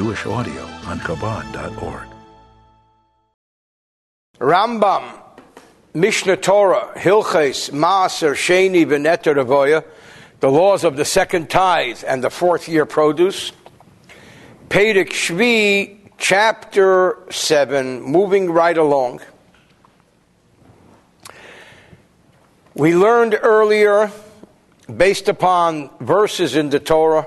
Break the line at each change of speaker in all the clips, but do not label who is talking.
Jewish audio on Chabad.org.
Rambam, Mishneh Torah, Hilches, Maaser, Sheni, Veneter, Avoya, the laws of the second tithe and the fourth year produce. Perek Shvi, chapter 7, moving right along. We learned earlier, based upon verses in the Torah,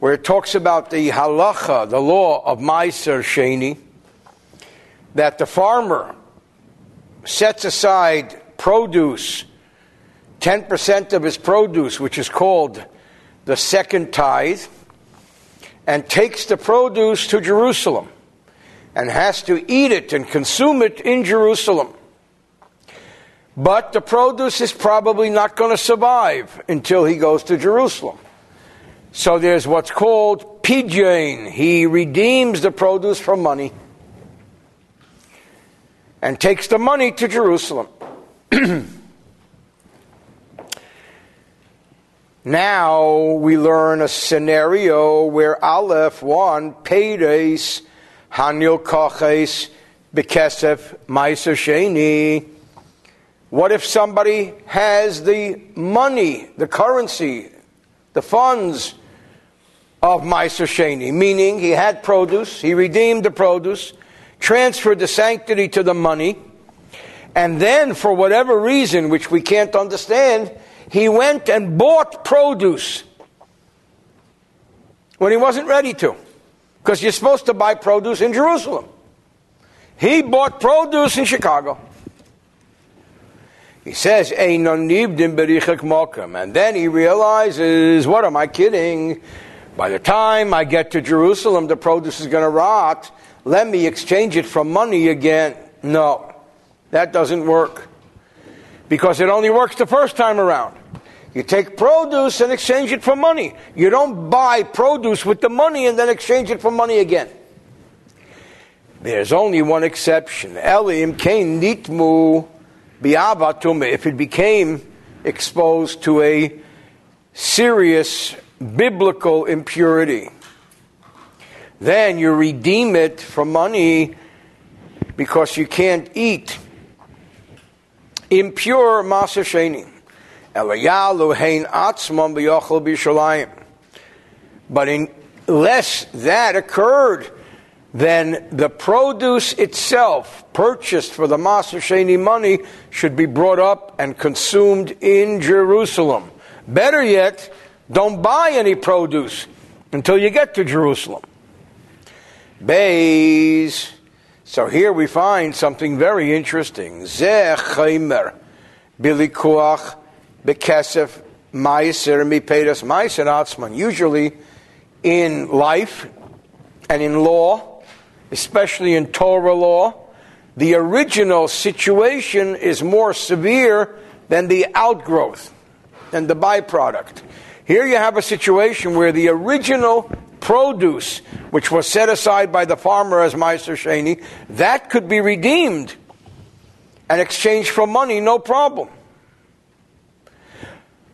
where it talks about the halacha, the law of Maaser Sheni, that the farmer sets aside produce, 10% of his produce, which is called the second tithe, and takes the produce to Jerusalem and has to eat it and consume it in Jerusalem. But the produce is probably not going to survive until he goes to Jerusalem. So there's what's called pidyon. He redeems the produce for money and takes the money to Jerusalem. now we learn a scenario where Aleph 1, Peres, Hanil Koches, Bekesef, Meiser Sheni. What if somebody has the money, the currency, the funds of Meiser Sheni, meaning he had produce, he redeemed the produce, transferred the sanctity to the money, and then, for whatever reason, which we can't understand, he went and bought produce when he wasn't ready to. Because you're supposed to buy produce in Jerusalem. He bought produce in Chicago. He says, and then he realizes, what am I kidding? By the time I get to Jerusalem, the produce is going to rot let me exchange it for money again. No, that doesn't work. Because it only works the first time around. You take produce and exchange it for money. You don't buy produce with the money and then exchange it for money again. There's only one exception. Elim kain nitmu biavatum. If it became exposed to a serious biblical impurity then you redeem it for money because you can't eat impure Maser Sheni. But unless that occurred, then the produce itself, purchased for the Maser money, should be brought up and consumed in Jerusalem. Better yet, don't buy any produce until you get to Jerusalem. Bays. So here we find something very interesting. Zeh chaymer bilikuach bekesef meiser mipedas meiser atzman. Usually in life and in law, especially in Torah law, the original situation is more severe than the outgrowth, than the byproduct. Here you have a situation where the original produce, which was set aside by the farmer as Meiser Sheni, that could be redeemed and exchanged for money, no problem.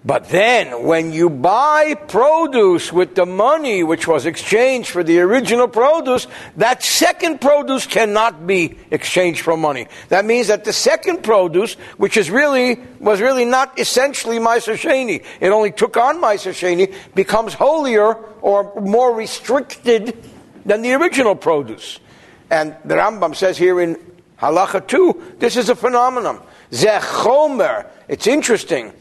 But then, when you buy produce with the money which was exchanged for the original produce, that second produce cannot be exchanged for money. That means that the second produce, which is really was really not essentially Meiser Sheni, it only took on Meiser Sheni, becomes holier or more restricted than the original produce. And the Rambam says here in Halacha 2, this is a phenomenon. Zechomer. It's interesting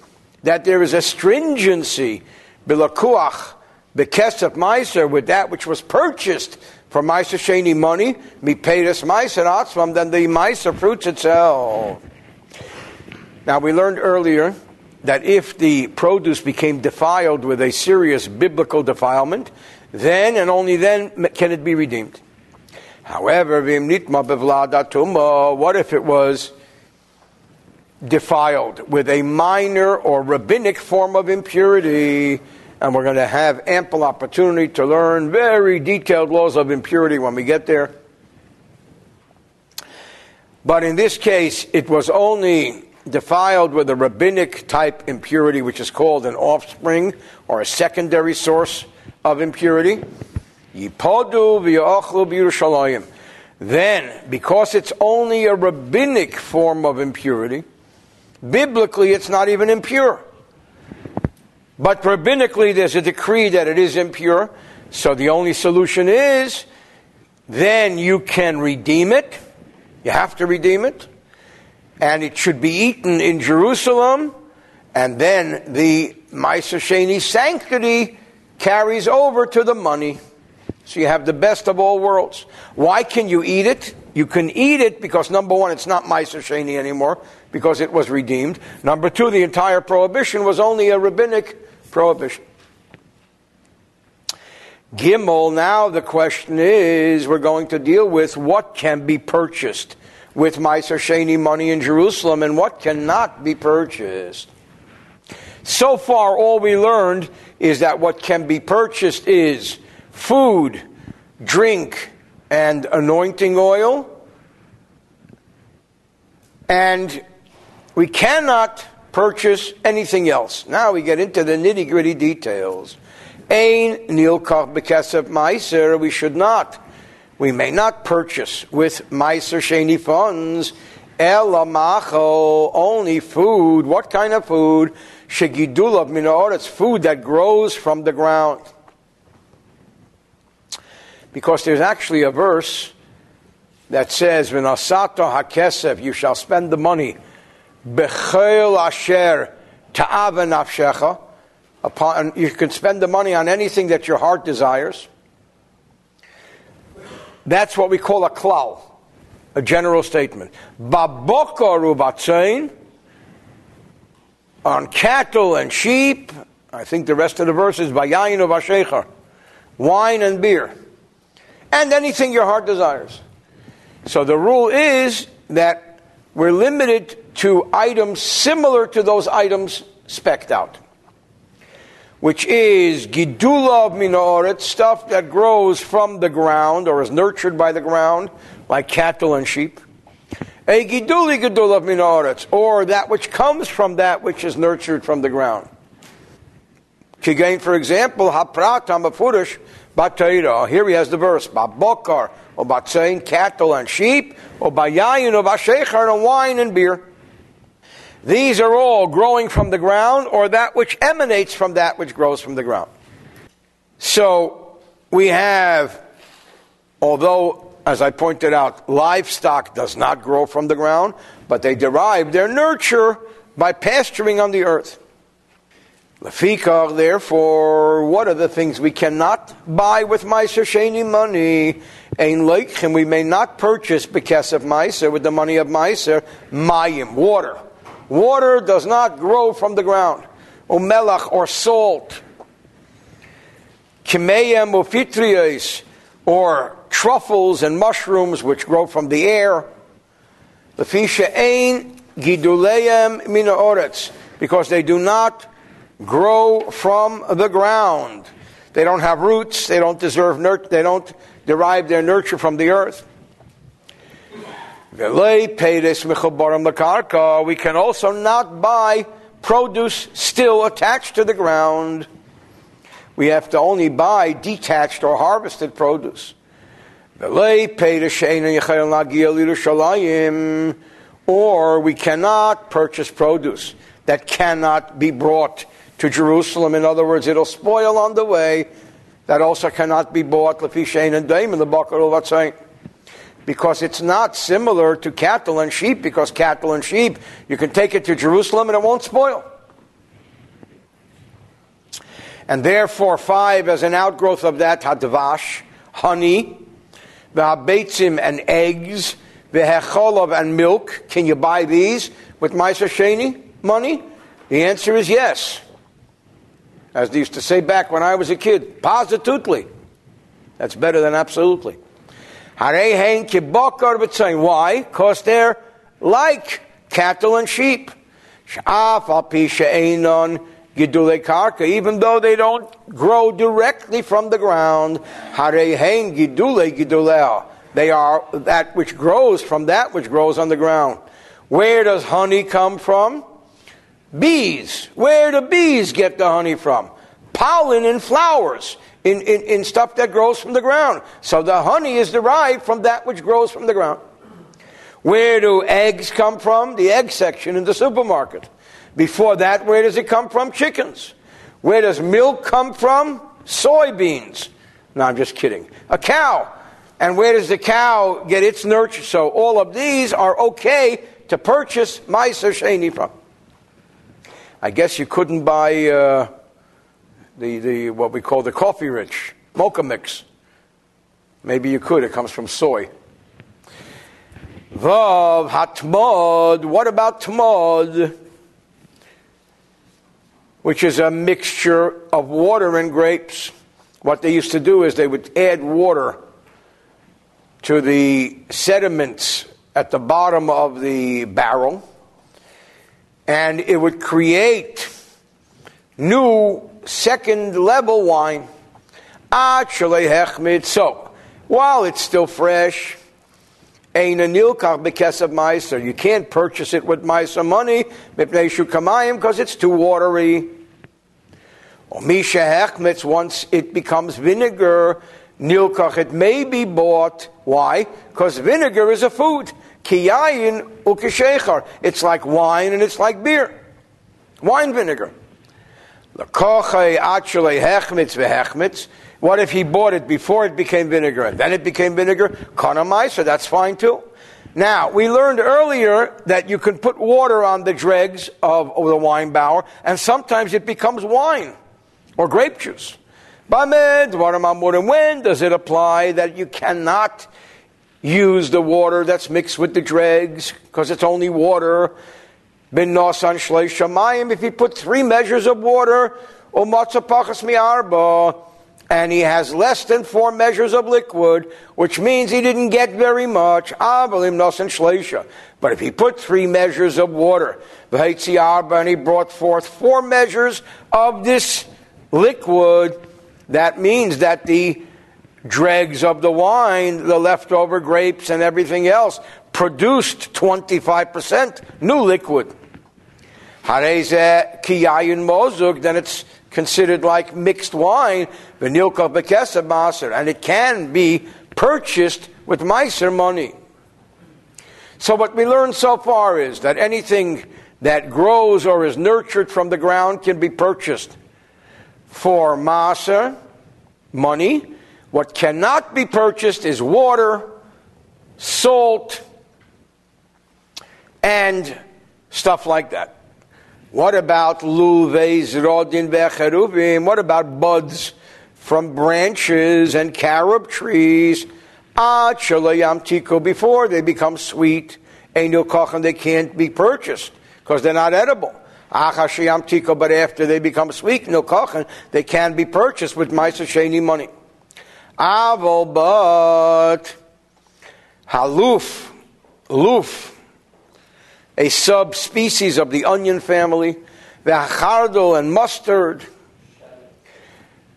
that there is a stringency, bilakuach, bekesef meiser, with that which was purchased for meiser sheni money, mipetus meiser atzvam, than the meiser fruits itself. Now we learned earlier that if the produce became defiled with a serious biblical defilement, then and only then can it be redeemed. However, what if it was defiled with a minor or rabbinic form of impurity. And we're going to have ample opportunity to learn very detailed laws of impurity when we get there. But in this case, it was only defiled with a rabbinic type impurity, which is called an offspring or a secondary source of impurity. Then, because it's only a rabbinic form of impurity, biblically it's not even impure. But rabbinically there's a decree that it is impure, so the only solution is then you can redeem it. You have to redeem it. And it should be eaten in Jerusalem. And then the Sheni sanctity carries over to the money. So you have the best of all worlds. Why can you eat it? You can eat it because number one, it's not Maaser Sheni anymore because it was redeemed. Number two, the entire prohibition was only a rabbinic prohibition. Gimel, now the question is we're going to deal with what can be purchased with Maaser Sheni money in Jerusalem and what cannot be purchased. So far, all we learned is that what can be purchased is food, drink, and anointing oil. And we cannot purchase anything else. Now we get into the nitty gritty details. Ein nilkach bekesef meiser, we should not. We may not purchase with meiser sheni funds. Elamacho, only food. What kind of food? Shegidulav it's food that grows from the ground. Because there's actually a verse that says, "When "V'nasato hakesef, you shall spend the money, bechel asher ta'ava nafshecha, upon, you can spend the money on anything that your heart desires. That's what we call a klal, a general statement. Babokar ubatzain, on cattle and sheep, I think the rest of the verse is bayayin of wine and beer, and anything your heart desires. So the rule is that we're limited to items similar to those items specked out which is gidula minoret, stuff that grows from the ground or is nurtured by the ground, like cattle and sheep. A giduli gidula of minoret, or that which comes from that which is nurtured from the ground. Kigain, for example, haprat hamafurish bataira. Here he has the verse, babokar, or batzain, cattle and sheep, or bayayin, or bashechar, and wine and beer. These are all growing from the ground or that which emanates from that which grows from the ground. So we have, although, as I pointed out, livestock does not grow from the ground, but they derive their nurture by pasturing on the earth. Lefikar, therefore, what are the things we cannot buy with Maaser Sheni money? Ein and we may not purchase because of Maaser with the money of Maaser, mayim, water. Water does not grow from the ground. Umelach or salt. Kimeyem ufitrias or truffles and mushrooms which grow from the air. Lefisha ein giduleim mina because they do not grow from the ground. They don't have roots. They don't deserve nurt- They don't derive their nurture from the earth. We can also not buy produce still attached to the ground. We have to only buy detached or harvested produce. Or we cannot purchase produce that cannot be brought to Jerusalem. In other words, it'll spoil on the way. That also cannot be bought. Lefishain and Dame in the Bakar of saying because it's not similar to cattle and sheep, because cattle and sheep, you can take it to Jerusalem and it won't spoil. And therefore, five, as an outgrowth of that, hadvash, honey, v'habeitzim, and eggs, v'hecholov, and milk. Can you buy these with Maaser Sheni money? The answer is yes. As they used to say back when I was a kid, positively. That's better than absolutely. Why? Because they're like cattle and sheep. Even though they don't grow directly from the ground, they are that which grows from that which grows on the ground. Where does honey come from? Bees. Where do bees get the honey from? Pollen in flowers. in, in, in stuff that grows from the ground. So the honey is derived from that which grows from the ground. Where do eggs come from? The egg section in the supermarket. Before that, where does it come from? Chickens. Where does milk come from? Soybeans. No, I'm just kidding. A cow. And where does the cow get its nurture? So all of these are okay to purchase Meiser Sheni from. I guess you couldn't buy uh, the, the what we call the coffee rich mocha mix. Maybe you could. It comes from soy. Vav hatmod. What about tmod? Which is a mixture of water and grapes. What they used to do is they would add water to the sediments at the bottom of the barrel, and it would create new second level wine. Actually. So, while it's still fresh, you can't purchase it with Meiser money because it's too watery. Once it becomes vinegar, nilkach, it may be bought. Why? Because vinegar is a food. Kiyayin ukeshechar. It's like wine and it's like beer. Wine vinegar. What if he bought it before it became vinegar and then it became vinegar? Kanamai, so that's fine too. Now, we learned earlier that you can put water on the dregs of, the wine bower and sometimes it becomes wine or grape juice. When does it apply that you cannot use the water that's mixed with the dregs because it's only water? bin nosan shamayim, if he put three measures of water, matzah miarba, and he has less than four measures of liquid, which means he didn't get very much, avalim nosan shleisha. But if he put three measures of water, arba, and he brought forth four measures of this liquid, that means that the dregs of the wine, the leftover grapes and everything else, produced 25% new liquid. Then it's considered like mixed wine, vanilka bekesa maser, and it can be purchased with meiser money. So what we learned so far is that anything that grows or is nurtured from the ground can be purchased for maser, money. What cannot be purchased is water, salt, and stuff like that. What about luves rodin vecheruvim? What about buds from branches and carob trees? Ah, tiko before they become sweet. Einil kochan, they can't be purchased because they're not edible. tiko, but after they become sweet, no they can be purchased with ma'aser money. Avol, but haluf, luf, a subspecies of the onion family, the v'hachardo and mustard,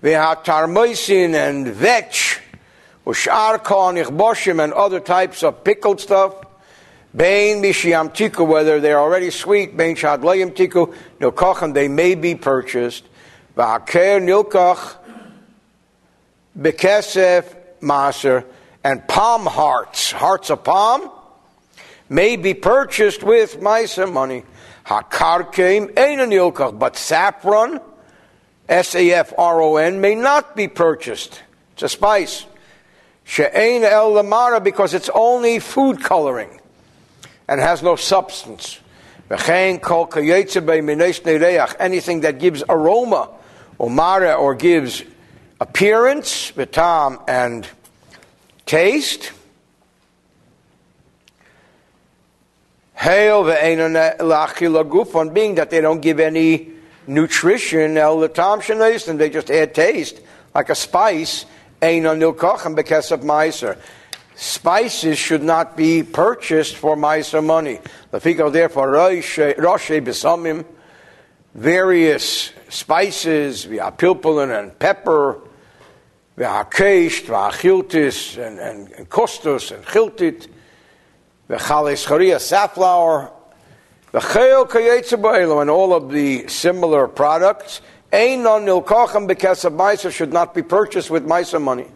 v'hatarmoisin and vetch, ushar boshim and other types of pickled stuff, Bain mishiyam tiku, whether they're already sweet, bain shadlayim tiku, nilkachem, they may be purchased. V'haker nilkach, bekesef maser, and palm hearts, hearts of palm, may be purchased with Maisa money. Hakarkeim Einanilkach, but saffron, S A F R O N, may not be purchased. It's a spice. She'ein el lamara, because it's only food coloring and has no substance. Anything that gives aroma, omara, or gives appearance, vitam, and taste, on being that they don't give any nutrition, and they just add taste, like a spice. Spices should not be purchased for meiser money. The Lafiko therefore roshe besamim, various spices, pilpulin and pepper, v'hakesh, v'achiltis, and, and chiltit, the chalis safflower, the chayil kayetza and all of the similar products, Einon nilkochem bekesab meiser should not be purchased with meiser money.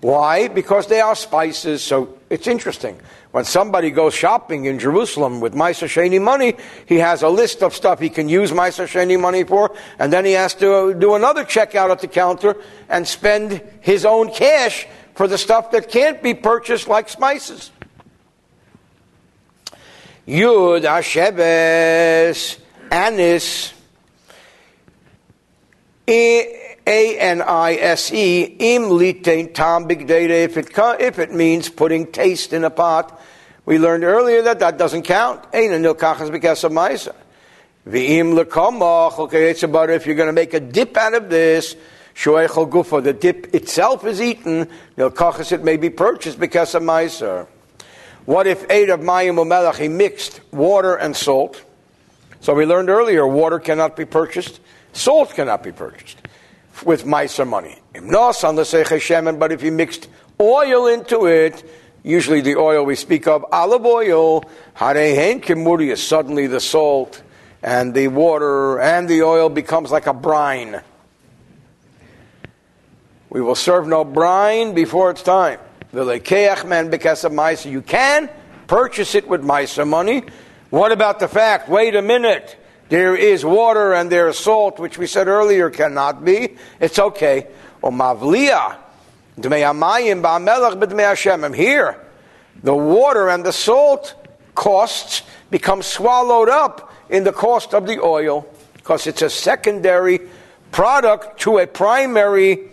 Why? Because they are spices. So it's interesting. When somebody goes shopping in Jerusalem with Meiser Sheni money, he has a list of stuff he can use Meiser Sheni money for, and then he has to uh, do another checkout at the counter and spend his own cash for the stuff that can't be purchased like spices. Yud Ashebes Anis A N I S E Im Litain Tam Big Data if it if it means putting taste in a pot. We learned earlier that that doesn't count. Ein Nil Kachas of Maisa. V'im it's about if you're going to make a dip out of this. Shoechel gufa. The dip itself is eaten. Nil Kachas it may be purchased because of Maisa. What if eight of Mayim Umelach, he mixed water and salt? So we learned earlier, water cannot be purchased, salt cannot be purchased with Maisa money. But if you mixed oil into it, usually the oil we speak of, olive oil, suddenly the salt and the water and the oil becomes like a brine. We will serve no brine before it's time. You can purchase it with Maisa money. What about the fact? Wait a minute. There is water and there is salt, which we said earlier cannot be. It's okay. Mavliya. Here, the water and the salt costs become swallowed up in the cost of the oil because it's a secondary product to a primary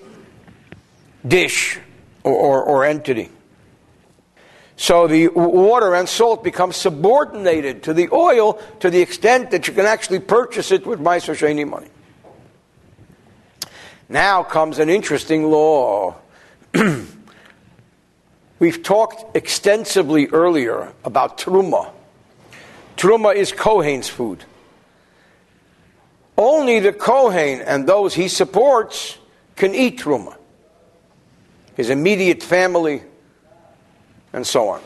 dish or, or, or entity. So the water and salt become subordinated to the oil to the extent that you can actually purchase it with Meiser Sheni money. Now comes an interesting law. We've talked extensively earlier about truma. Truma is Kohen's food. Only the Kohen and those he supports can eat truma his immediate family, and so on.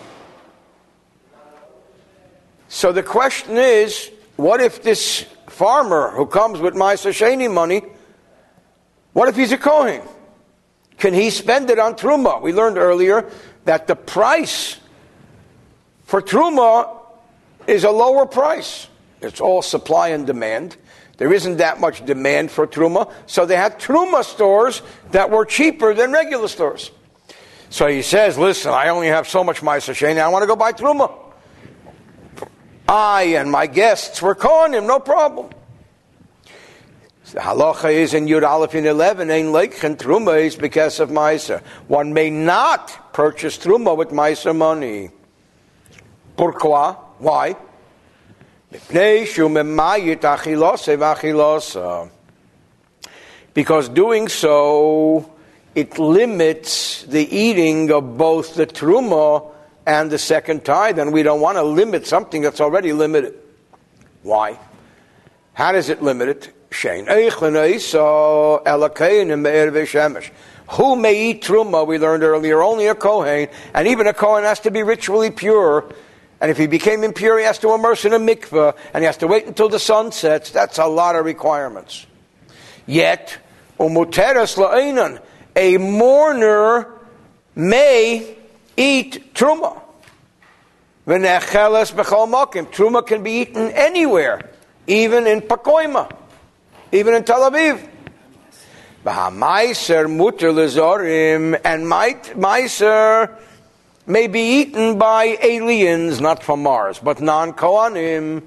So the question is what if this farmer who comes with my Sasheni money, what if he's a Kohen? Can he spend it on Truma? We learned earlier that the price for Truma is a lower price. It's all supply and demand. There isn't that much demand for truma, so they had truma stores that were cheaper than regular stores. So he says, "Listen, I only have so much ma'aser sheni. I want to go buy truma. I and my guests were calling him, no problem." The halacha is in Yud Aleph in 11, Ein Leikchen Truma is because of Meiser. One may not purchase Truma with Meiser money. Pourquoi? Why? Because doing so, it limits the eating of both the truma and the second tithe, and we don't want to limit something that's already limited. Why? How does it limit it? Who may eat truma? We learned earlier only a kohen, and even a kohen has to be ritually pure and if he became impure, he has to immerse in a mikveh, and he has to wait until the sun sets. That's a lot of requirements. Yet, umuteres la'inan, a mourner may eat truma. Truma can be eaten anywhere, even in Pacoima, even in Tel Aviv. V'hamaiser muter lezorim, and meiser may be eaten by aliens, not from Mars, but non-Kohanim.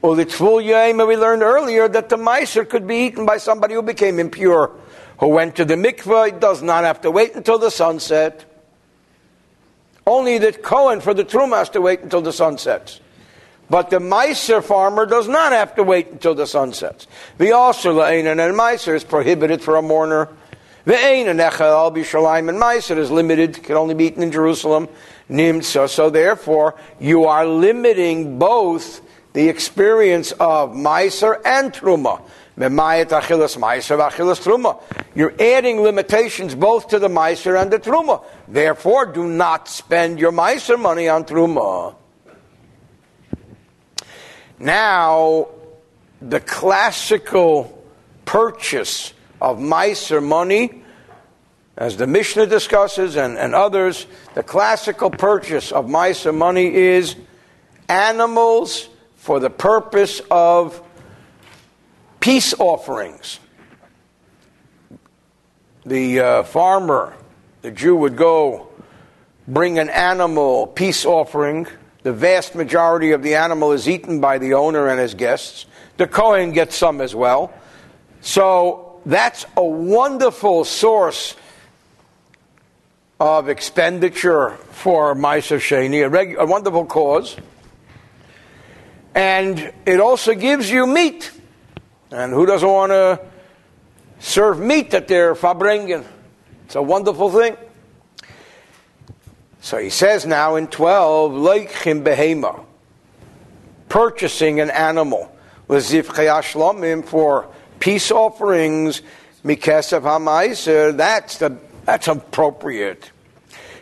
We learned earlier that the Meiser could be eaten by somebody who became impure, who went to the mikveh, does not have to wait until the sunset. Only the Kohen for the Truma has to wait until the sun sets. But the Meiser farmer does not have to wait until the sun sets. The also and Meiser is prohibited for a mourner. The Ein and Echel Bishalayim and Meiser is limited, can only be eaten in Jerusalem. Nimsa. So therefore, you are limiting both the experience of Meiser and Truma. You're adding limitations both to the Meiser and the Truma. Therefore, do not spend your Meiser money on Truma. Now, the classical purchase of Meiser money, as the Mishnah discusses and, and others, the classical purchase of Meiser money is animals for the purpose of peace offerings. The uh, farmer, the Jew would go bring an animal peace offering. The vast majority of the animal is eaten by the owner and his guests. The Kohen gets some as well. So that's a wonderful source of expenditure for Ma'aser Sheni, a, reg- a wonderful cause. And it also gives you meat. And who doesn't want to serve meat at their farbrengen? It's a wonderful thing. So he says now in 12, Leichim behema, purchasing an animal, Lazif Chayashlomim for peace offerings, Mikesav HaMaiser, that's, the, that's appropriate.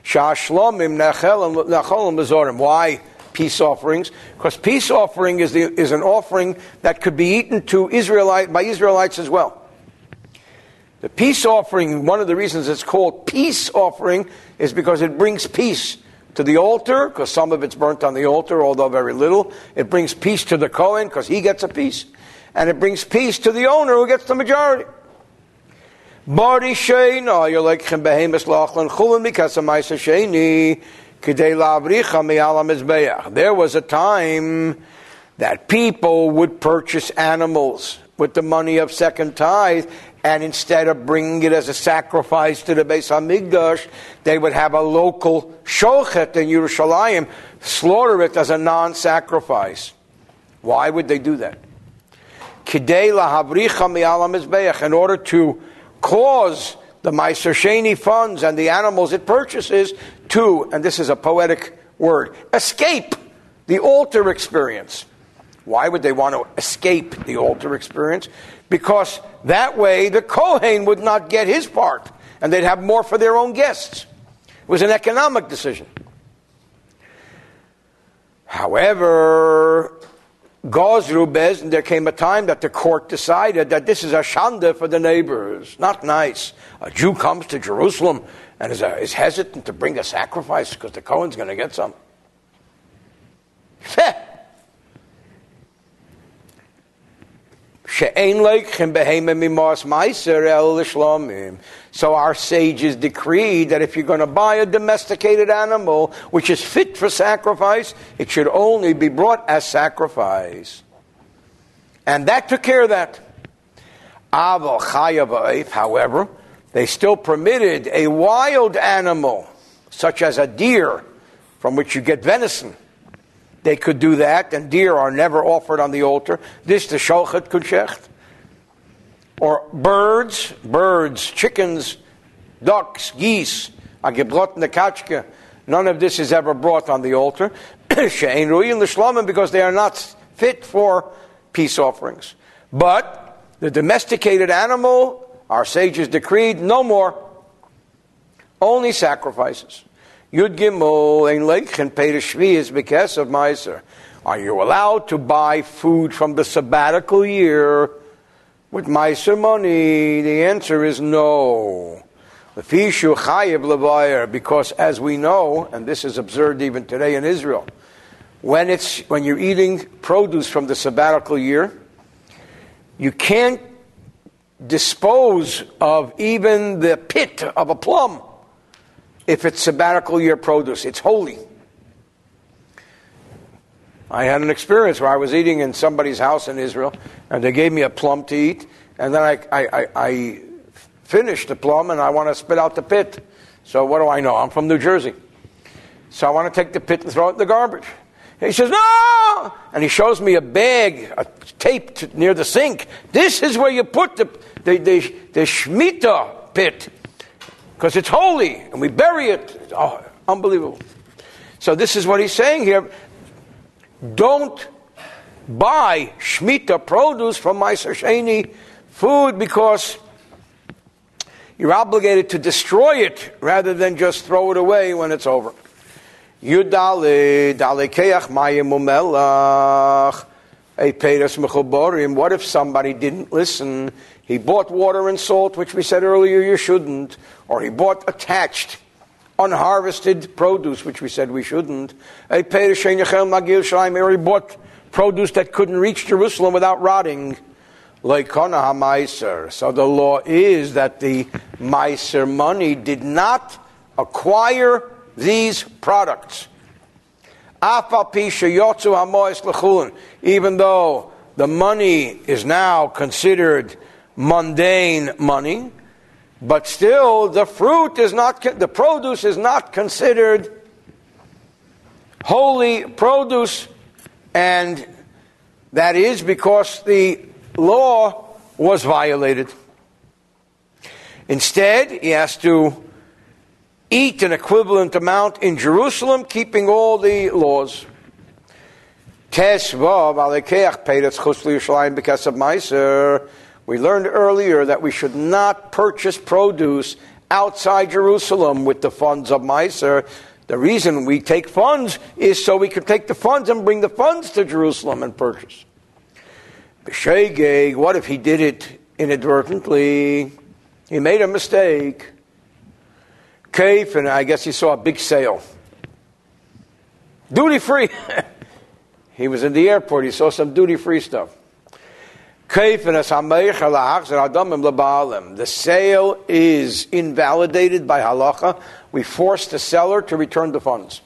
Shashlomim Nacholim Bezorim. Why peace offerings? Because peace offering is, the, is an offering that could be eaten to Israelite, by Israelites as well. The peace offering, one of the reasons it's called peace offering is because it brings peace to the altar, because some of it's burnt on the altar, although very little. It brings peace to the Kohen, because he gets a piece. And it brings peace to the owner, who gets the majority. Bari Sheina, you're like Behemoth Lachlan Chulin because of Maisa Sheni, There was a time that people would purchase animals with the money of second tithe and instead of bringing it as a sacrifice to the Beis Hamikdash, they would have a local shochet in Yerushalayim slaughter it as a non-sacrifice. Why would they do that? In order to cause the Sheni funds and the animals it purchases to, and this is a poetic word, escape the altar experience. Why would they want to escape the altar experience? because that way the Kohen would not get his part and they'd have more for their own guests. It was an economic decision. However, Gozru and there came a time that the court decided that this is a shanda for the neighbors. Not nice. A Jew comes to Jerusalem and is, uh, is hesitant to bring a sacrifice because the Kohen's going to get some. So our sages decreed that if you're going to buy a domesticated animal which is fit for sacrifice, it should only be brought as sacrifice. And that took care of that. However, they still permitted a wild animal, such as a deer, from which you get venison they could do that, and deer are never offered on the altar. This the shochet kudshecht. Or birds, birds, chickens, ducks, geese, agebrotne kachke. None of this is ever brought on the altar. She'ein ru'in l'shlomim because they are not fit for peace offerings. But the domesticated animal, our sages decreed, no more. Only sacrifices. Yud Gimel ein Leichen Peter is because of Meiser. Are you allowed to buy food from the sabbatical year with Meiser money? The answer is no. Because as we know, and this is observed even today in Israel, when it's when you're eating produce from the sabbatical year, you can't dispose of even the pit of a plum if it's sabbatical year produce. It's holy. I had an experience where I was eating in somebody's house in Israel, and they gave me a plum to eat, and then I, I, I, I finished the plum, and I want to spit out the pit. So what do I know? I'm from New Jersey. So I want to take the pit and throw it in the garbage. he says, no! And he shows me a bag, a taped near the sink. This is where you put the, the, the, the Shemitah pit because it's holy and we bury it. Oh, unbelievable. So this is what he's saying here. Don't buy Shemitah produce from my Sheni food because you're obligated to destroy it rather than just throw it away when it's over. Yudale, dale keach mayim umelach. Mechoborim. What if somebody didn't listen? He bought water and salt, which we said earlier you shouldn't, or he bought attached unharvested produce, which we said we shouldn't. Shalim, or he bought produce that couldn't reach Jerusalem without rotting. So the law is that the Meiser money did not acquire these products. Even though the money is now considered mundane money, but still the fruit is not, the produce is not considered holy produce, and that is because the law was violated. Instead, he has to eat an equivalent amount in Jerusalem, keeping all the laws. because of Meiser. We learned earlier that we should not purchase produce outside Jerusalem with the funds of Meiser. The reason we take funds is so we can take the funds and bring the funds to Jerusalem and purchase. What if he did it inadvertently? He made a mistake. Kaif, and I guess he saw a big sale. Duty free. he was in the airport, he saw some duty free stuff. The sale is invalidated by halacha. We force the seller to return the funds.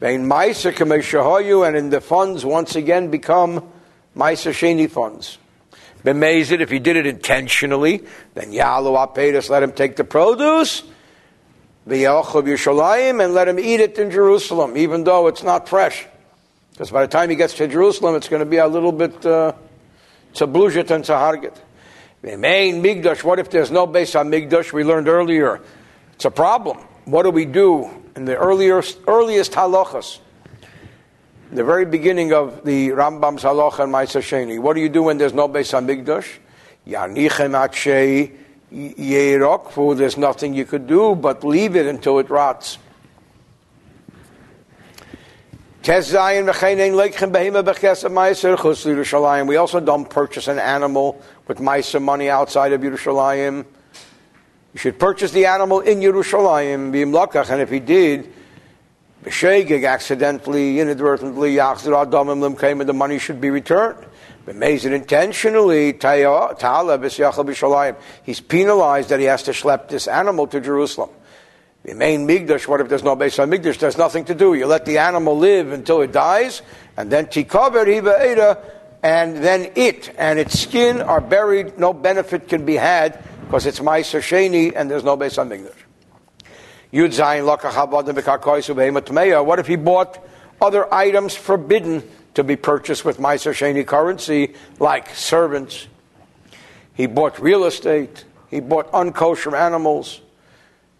And in the funds once again become Meiser Sheni funds. If he did it intentionally, then Yalu Apedus let him take the produce and let him eat it in Jerusalem, even though it's not fresh. Because by the time he gets to Jerusalem, it's going to be a little bit uh, tzablujet and tzaharget. Main migdash. What if there's no base on migdash? We learned earlier. It's a problem. What do we do in the earliest earliest halachas? The very beginning of the Rambam's halacha and Ma'aser Sheni. What do you do when there's no base on migdash? Yanichem Yerokfu, there's nothing you could do but leave it until it rots. We also don't purchase an animal with Meiser money outside of Yerushalayim. You should purchase the animal in Yerushalayim, and if he did, accidentally, inadvertently, the money should be returned. But makes it intentionally, he's penalized that he has to schlep this animal to Jerusalem. The main Migdash, what if there's no base on Migdash? There's nothing to do. You let the animal live until it dies, and then tikaver hiva and then it and its skin are buried. No benefit can be had because it's Meiser Sheni and there's no base on Migdash. Yud Zayin What if he bought other items forbidden to be purchased with Meiser Sheni currency, like servants. He bought real estate. He bought unkosher animals.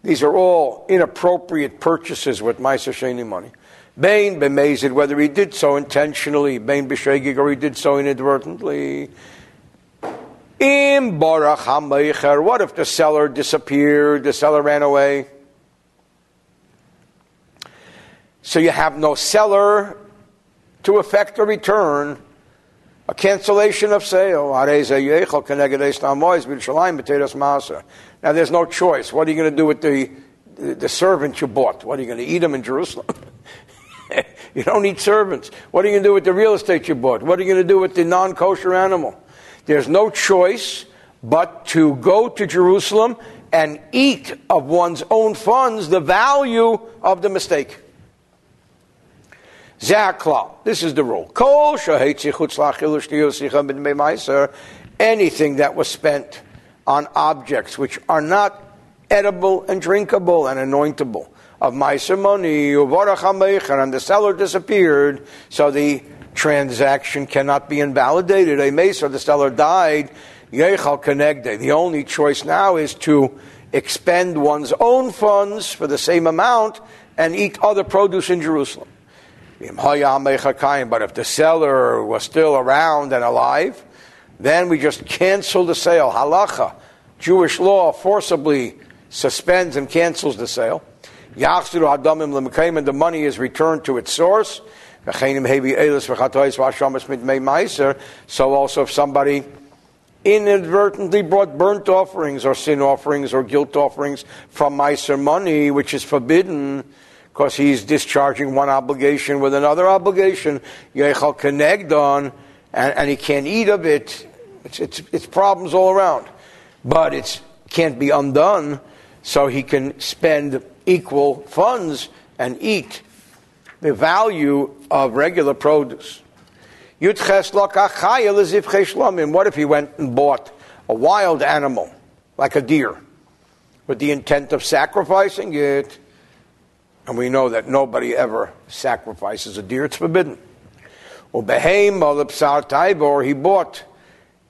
These are all inappropriate purchases with Meiser Sheni money. Bain bemazed whether he did so intentionally, Bain b'shegig, or he did so inadvertently. Im barach What if the seller disappeared? The seller ran away. So you have no seller to effect a return, a cancellation of sale. Now, there's no choice. What are you going to do with the, the, servant you bought? What are you going to eat them in Jerusalem? you don't need servants. What are you going to do with the real estate you bought? What are you going to do with the non kosher animal? There's no choice but to go to Jerusalem and eat of one's own funds the value of the mistake. Zakla. This is the rule. Kol anything that was spent on objects which are not edible and drinkable and anointable of Meiser money, and the seller disappeared, so the transaction cannot be invalidated. A Mesa, the seller died, The only choice now is to expend one's own funds for the same amount and eat other produce in Jerusalem. But if the seller was still around and alive, then we just cancel the sale. Halacha, Jewish law forcibly suspends and cancels the sale. And the money is returned to its source. So also if somebody inadvertently brought burnt offerings or sin offerings or guilt offerings from Meiser money, which is forbidden, because he's discharging one obligation with another obligation, Yechal Kenegdon, and, he can't eat of it. It's, it's, it's problems all around. But it can't be undone, so he can spend equal funds and eat the value of regular produce. What if he went and bought a wild animal, like a deer, with the intent of sacrificing it? And we know that nobody ever sacrifices a deer, it's forbidden. Or he bought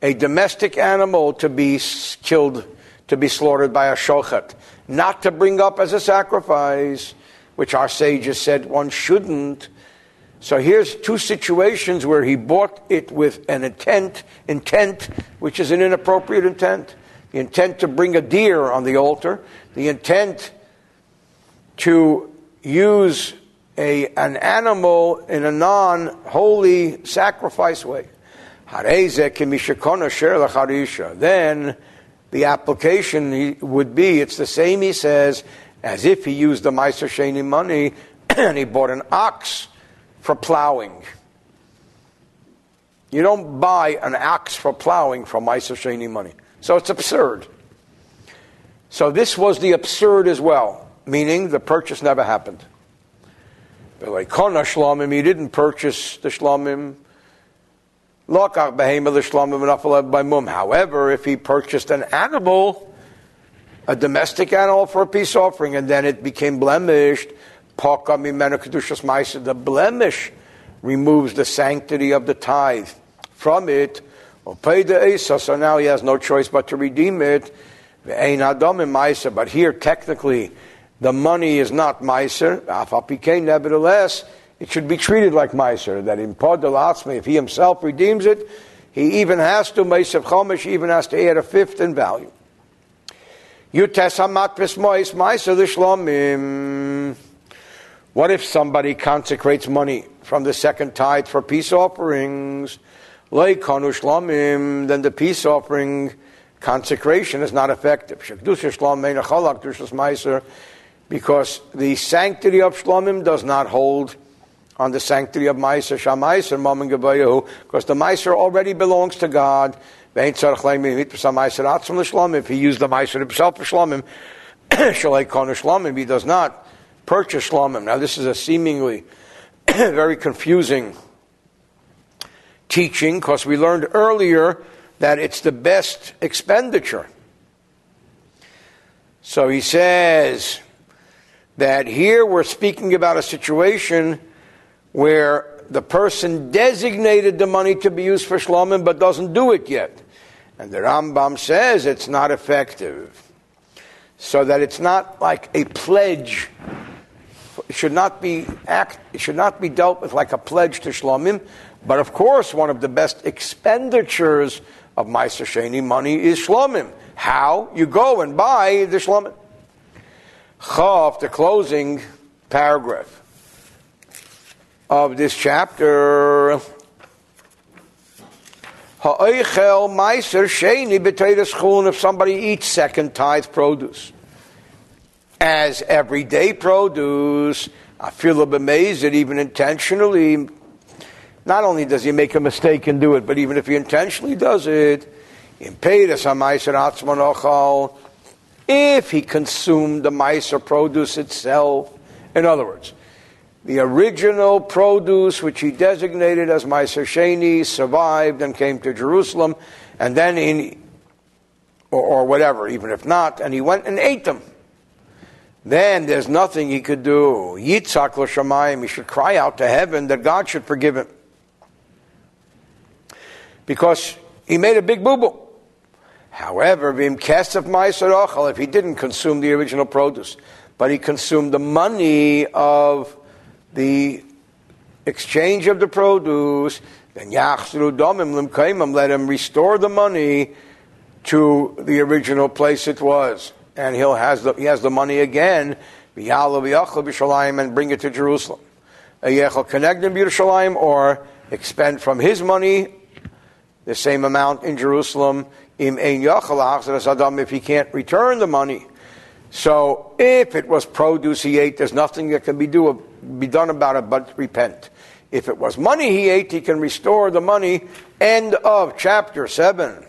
a domestic animal to be killed, to be slaughtered by a shochet, not to bring up as a sacrifice, which our sages said one shouldn't. So here's two situations where he bought it with an intent, intent, which is an inappropriate intent. The intent to bring a deer on the altar, the intent to use a, an animal in a non holy sacrifice way. Then the application would be it's the same, he says, as if he used the Meiser Sheni money and he bought an ox for plowing. You don't buy an ox for plowing from Meiser Sheni money. So it's absurd. So this was the absurd as well, meaning the purchase never happened. He didn't purchase the Shlomim. However, if he purchased an animal, a domestic animal for a peace offering, and then it became blemished, the blemish removes the sanctity of the tithe from it. So now he has no choice but to redeem it. But here, technically, the money is not meiser. Nevertheless, it should be treated like meiser. That in Podelatzme, if he himself redeems it, he even has to meiser chomish, even has to add a fifth in value. Meiser What if somebody consecrates money from the second tithe for peace offerings? Like shlomim, then the peace offering consecration is not effective because the sanctity of Shlomim does not hold on the sanctity of Meiser Shamaiser Mammon Gebayahu, because the Meiser already belongs to God. If he used the Meiser himself for Shlomim, Shlomim, he does not purchase Shlomim. Now, this is a seemingly very confusing teaching, because we learned earlier that it's the best expenditure. So he says, that here we're speaking about a situation where the person designated the money to be used for shlomim but doesn't do it yet. And the Rambam says it's not effective. So that it's not like a pledge. It should not be act it should not be dealt with like a pledge to shlomim. But of course one of the best expenditures of Meiser Sheni money is shlomim. How? You go and buy the shlomim. Chav, the closing paragraph of this chapter. If somebody eats second tithe produce. As everyday produce, I feel amazed that even intentionally, not only does he make a mistake and do it, but even if he intentionally does it, in ha'meiser atzman ochal, if he consumed the Meiser produce itself. In other words, the original produce, which he designated as Meiser Sheni, survived and came to Jerusalem, and then in, or, or whatever, even if not, and he went and ate them. Then there's nothing he could do. Yitzak l'shamayim, he should cry out to heaven that God should forgive him. Because he made a big boo-boo. However, if he didn't consume the original produce, but he consumed the money of the exchange of the produce, then let him restore the money to the original place it was. And he'll has the, he has the money again and bring it to Jerusalem. Connect in Yerushalayim or expend from his money the same amount in Jerusalem. If he can't return the money. So if it was produce he ate, there's nothing that can be, do, be done about it but repent. If it was money he ate, he can restore the money. End of chapter 7.